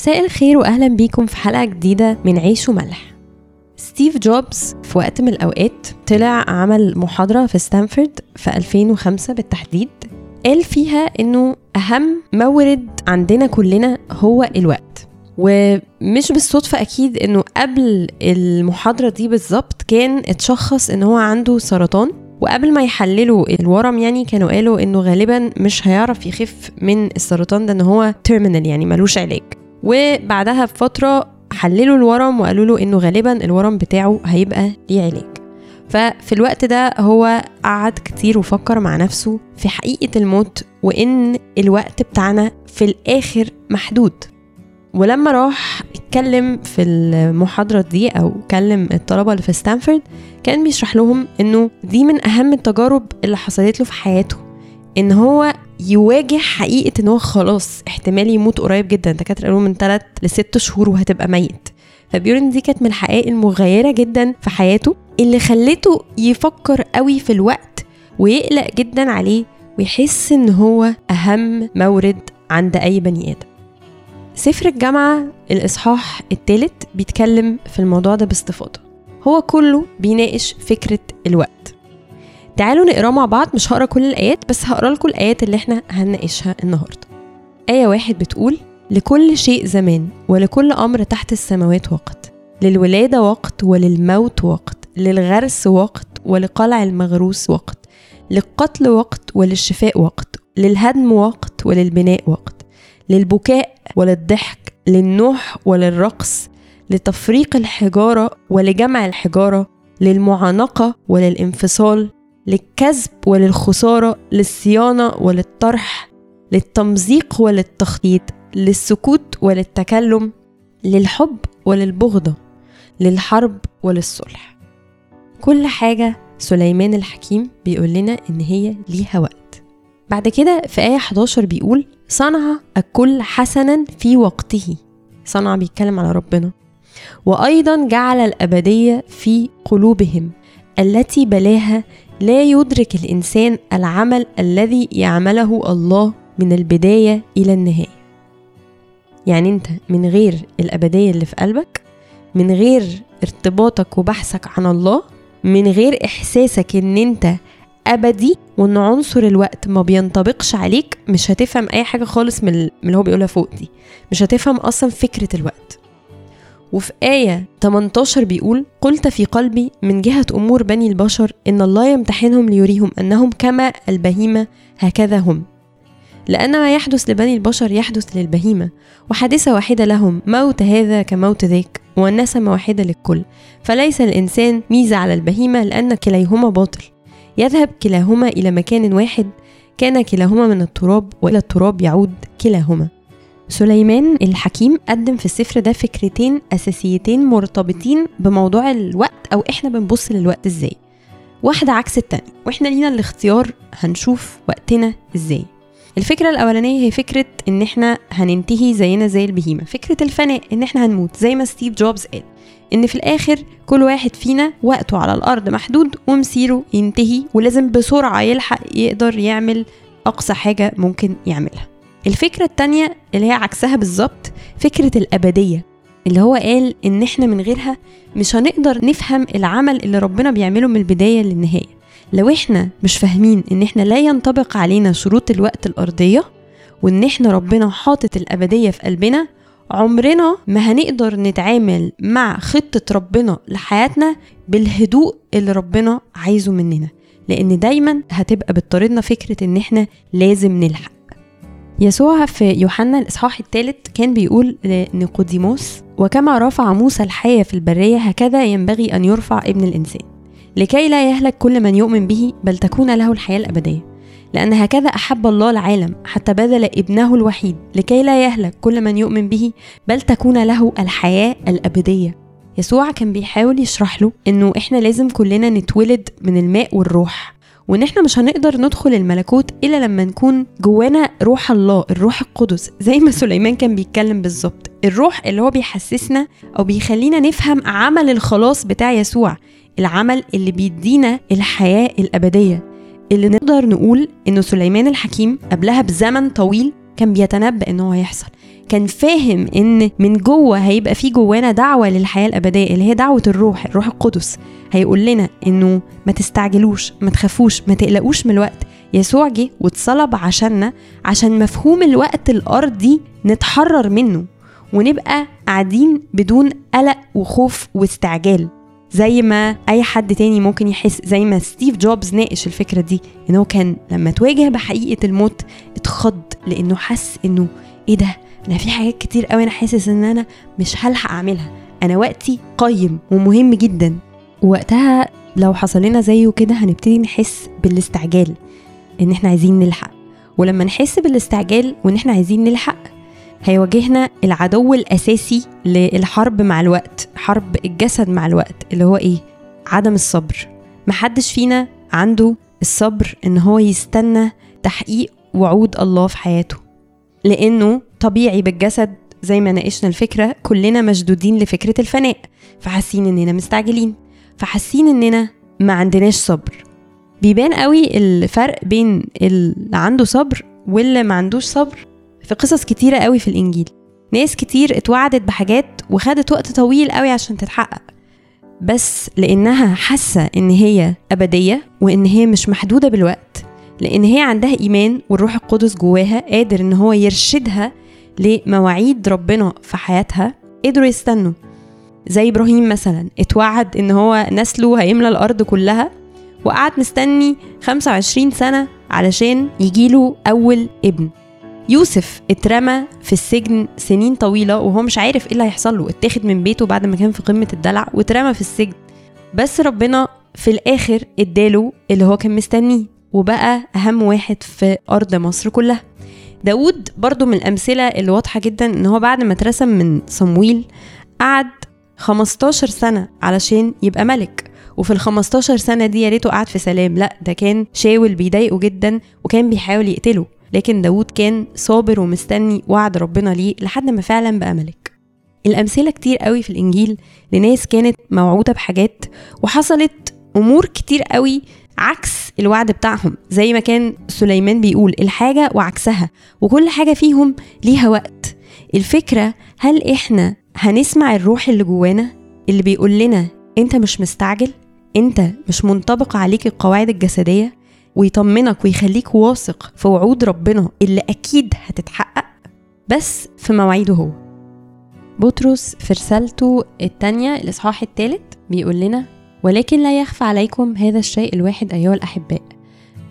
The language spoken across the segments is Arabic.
مساء الخير واهلا بيكم في حلقة جديدة من عيش وملح. ستيف جوبز في وقت من الأوقات طلع عمل محاضرة في ستانفورد في 2005 بالتحديد. قال فيها إنه أهم مورد عندنا كلنا هو الوقت. ومش بالصدفة أكيد إنه قبل المحاضرة دي بالظبط كان اتشخص إن هو عنده سرطان. وقبل ما يحللوا الورم يعني كانوا قالوا إنه غالبا مش هيعرف يخف من السرطان ده إن هو terminal يعني ملوش علاج. وبعدها بفترة حللوا الورم وقالوا له إنه غالبا الورم بتاعه هيبقى ليه علاج. ففي الوقت ده هو قعد كتير وفكر مع نفسه في حقيقة الموت وإن الوقت بتاعنا في الآخر محدود. ولما راح اتكلم في المحاضرة دي أو كلم الطلبة اللي في ستانفورد كان بيشرح لهم إنه دي من أهم التجارب اللي حصلت له في حياته. إن هو يواجه حقيقة إن هو خلاص احتمال يموت قريب جدا. الدكاترة قالوا من 3 لست شهور وهتبقى ميت. فبيقول إن دي كانت من الحقائق المغيرة جدا في حياته اللي خلته يفكر قوي في الوقت ويقلق جدا عليه ويحس إن هو أهم مورد عند أي بني آدم. سفر الجامعة الإصحاح الثالث بيتكلم في الموضوع ده باستفاضة. هو كله بيناقش فكرة الوقت. تعالوا نقراه مع بعض مش هقرا كل الآيات بس هقرا لكم الآيات اللي إحنا هنناقشها النهاردة. آية واحد بتقول لكل شيء زمان ولكل أمر تحت السماوات وقت للولادة وقت وللموت وقت للغرس وقت ولقلع المغروس وقت للقتل وقت وللشفاء وقت للهدم وقت وللبناء وقت للبكاء وللضحك للنوح وللرقص لتفريق الحجارة ولجمع الحجارة للمعانقة وللانفصال للكذب وللخسارة للصيانة وللطرح للتمزيق وللتخطيط للسكوت وللتكلم للحب وللبغضة للحرب وللصلح. كل حاجة سليمان الحكيم بيقول لنا إن هي ليها وقت. بعد كده في آية 11 بيقول صنع الكل حسنا في وقته. صنع بيتكلم على ربنا. وأيضا جعل الأبدية في قلوبهم التي بلاها لا يدرك الإنسان العمل الذي يعمله الله من البداية إلى النهاية. يعني أنت من غير الأبدية اللي في قلبك من غير ارتباطك وبحثك عن الله من غير إحساسك إن أنت أبدي وإن عنصر الوقت ما بينطبقش عليك مش هتفهم أي حاجة خالص من اللي هو بيقولها فوق دي. مش هتفهم أصلا فكرة الوقت. وفي آية 18 بيقول قلت في قلبي من جهة أمور بني البشر إن الله يمتحنهم ليريهم أنهم كما البهيمة هكذا هم. لأن ما يحدث لبني البشر يحدث للبهيمة. وحادثة واحدة لهم موت هذا كموت ذاك والنسمة واحدة للكل. فليس الإنسان ميزة على البهيمة لأن كليهما باطل. يذهب كلاهما إلى مكان واحد كان كلاهما من التراب وإلى التراب يعود كلاهما. سليمان الحكيم قدم في السفر ده فكرتين أساسيتين مرتبطين بموضوع الوقت أو إحنا بنبص للوقت إزاي. واحدة عكس التانية وإحنا لينا الاختيار هنشوف وقتنا إزاي. الفكرة الأولانية هي فكرة إن إحنا هننتهي زينا زي البهيمة. فكرة الفناء إن إحنا هنموت زي ما ستيف جوبز قال إن في الآخر كل واحد فينا وقته على الأرض محدود ومسيره ينتهي ولازم بسرعة يلحق يقدر يعمل أقصى حاجة ممكن يعملها. الفكرة التانية اللي هي عكسها بالظبط فكرة الأبدية اللي هو قال إن إحنا من غيرها مش هنقدر نفهم العمل اللي ربنا بيعمله من البداية للنهاية. لو إحنا مش فاهمين إن إحنا لا ينطبق علينا شروط الوقت الأرضية وإن إحنا ربنا حاطط الأبدية في قلبنا عمرنا ما هنقدر نتعامل مع خطة ربنا لحياتنا بالهدوء اللي ربنا عايزه مننا لأن دايما هتبقى بتطاردنا فكرة إن إحنا لازم نلحق. يسوع في يوحنا الإصحاح الثالث كان بيقول لنيقوديموس وكما رفع موسى الحياة في البرية هكذا ينبغي أن يرفع ابن الإنسان. لكي لا يهلك كل من يؤمن به بل تكون له الحياة الأبدية. لأن هكذا أحب الله العالم حتى بذل ابنه الوحيد. لكي لا يهلك كل من يؤمن به بل تكون له الحياة الأبدية. يسوع كان بيحاول يشرح له إنه إحنا لازم كلنا نتولد من الماء والروح. وإن إحنا مش هنقدر ندخل الملكوت إلا لما نكون جوانا روح الله الروح القدس زي ما سليمان كان بيتكلم بالظبط. الروح اللي هو بيحسسنا أو بيخلينا نفهم عمل الخلاص بتاع يسوع العمل اللي بيدينا الحياة الأبدية. اللي نقدر نقول إنه سليمان الحكيم قبلها بزمن طويل كان بيتنبأ إنه هيحصل. كان فاهم إن من جوه هيبقى في جوانا دعوة للحياة الأبدية اللي هي دعوة الروح الروح القدس. هيقول لنا إنه ما تستعجلوش ما تخافوش ما تقلقوش من الوقت. يسوع جه واتصلب عشاننا عشان مفهوم الوقت الأرضي نتحرر منه ونبقى قاعدين بدون قلق وخوف واستعجال. زي ما أي حد تاني ممكن يحس زي ما ستيف جوبز ناقش الفكرة دي إن هو كان لما تواجه بحقيقة الموت اتخض. لأنه حس إنه إيه ده؟ أنا في حاجات كتير قوي أنا حاسس إن أنا مش هلحق أعملها. أنا وقتي قيم ومهم جدا. وقتها لو حصل لنا زيه كده هنبتدي نحس بالاستعجال إن إحنا عايزين نلحق. ولما نحس بالاستعجال وإن إحنا عايزين نلحق هيواجهنا العدو الأساسي للحرب مع الوقت حرب الجسد مع الوقت اللي هو إيه؟ عدم الصبر. محدش فينا عنده الصبر إن هو يستنى تحقيق وعود الله في حياته. لأنه طبيعي بالجسد زي ما ناقشنا الفكرة كلنا مشدودين لفكرة الفناء. فحاسين إننا مستعجلين. فحاسين إننا ما عندناش صبر. بيبان قوي الفرق بين اللي عنده صبر واللي ما عندوش صبر في قصص كتيرة قوي في الإنجيل. ناس كتير اتوعدت بحاجات وخدت وقت طويل قوي عشان تتحقق. بس لأنها حاسة إن هي أبدية وإن هي مش محدودة بالوقت لأن هي عندها إيمان والروح القدس جواها قادر إن هو يرشدها لمواعيد ربنا في حياتها. قدروا يستنوا. زي إبراهيم مثلا اتوعد إن هو نسله هيملى الأرض كلها وقعد مستني 25 سنة علشان يجيله أول ابن. يوسف اترمى في السجن سنين طويلة وهو مش عارف إيه اللي هيحصل له اتاخد من بيته بعد ما كان في قمة الدلع واترمى في السجن. بس ربنا في الآخر اداله اللي هو كان مستنيه. وبقى أهم واحد في أرض مصر كلها. داود برضو من الأمثلة اللي واضحة جدا إن هو بعد ما اترسم من صمويل قعد 15 سنة علشان يبقى ملك. وفي ال 15 سنة دي يا ريته قعد في سلام. لا ده كان شاول بيضايقه جدا وكان بيحاول يقتله. لكن داود كان صابر ومستني وعد ربنا ليه لحد ما فعلا بقى ملك. الأمثلة كتير قوي في الإنجيل لناس كانت موعودة بحاجات وحصلت أمور كتير قوي عكس الوعد بتاعهم زي ما كان سليمان بيقول الحاجة وعكسها وكل حاجة فيهم ليها وقت. الفكرة هل إحنا هنسمع الروح اللي جوانا اللي بيقول لنا أنت مش مستعجل؟ أنت مش منطبق عليك القواعد الجسدية؟ ويطمنك ويخليك واثق في وعود ربنا اللي أكيد هتتحقق؟ بس في مواعيده هو. بطرس في رسالته التانية الإصحاح الثالث بيقول لنا ولكن لا يخفى عليكم هذا الشيء الواحد أيها الأحباء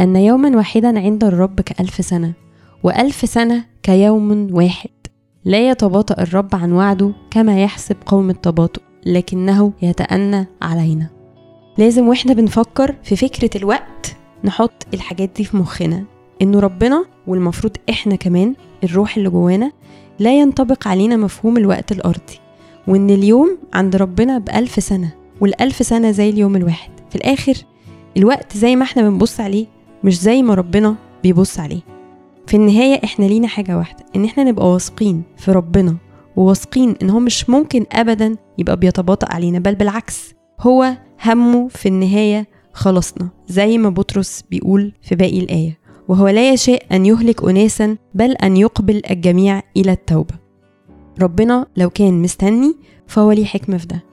أن يوما واحدا عند الرب كألف سنة وألف سنة كيوم واحد. لا يتباطأ الرب عن وعده كما يحسب قوم التباطؤ لكنه يتأنى علينا. لازم وإحنا بنفكر في فكرة الوقت نحط الحاجات دي في مخنا إنه ربنا والمفروض إحنا كمان الروح اللي جوانا لا ينطبق علينا مفهوم الوقت الأرضي وإن اليوم عند ربنا بألف سنة. والألف سنة زي اليوم الواحد. في الآخر الوقت زي ما إحنا بنبص عليه مش زي ما ربنا بيبص عليه. في النهاية إحنا لينا حاجة واحدة إن إحنا نبقى واثقين في ربنا وواثقين إن هو مش ممكن ابدا يبقى بيتباطأ علينا بل بالعكس هو همه في النهاية خلصنا زي ما بطرس بيقول في باقي الآية. وهو لا يشاء أن يهلك أناسا بل أن يقبل الجميع إلى التوبة. ربنا لو كان مستني فهو ليه حكمة في ده.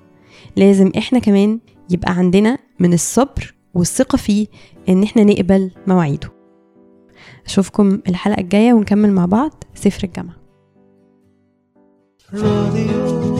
لازم إحنا كمان يبقى عندنا من الصبر والثقة فيه إن إحنا نقبل مواعيده. أشوفكم الحلقة الجاية ونكمل مع بعض سفر الجامعة. راديو.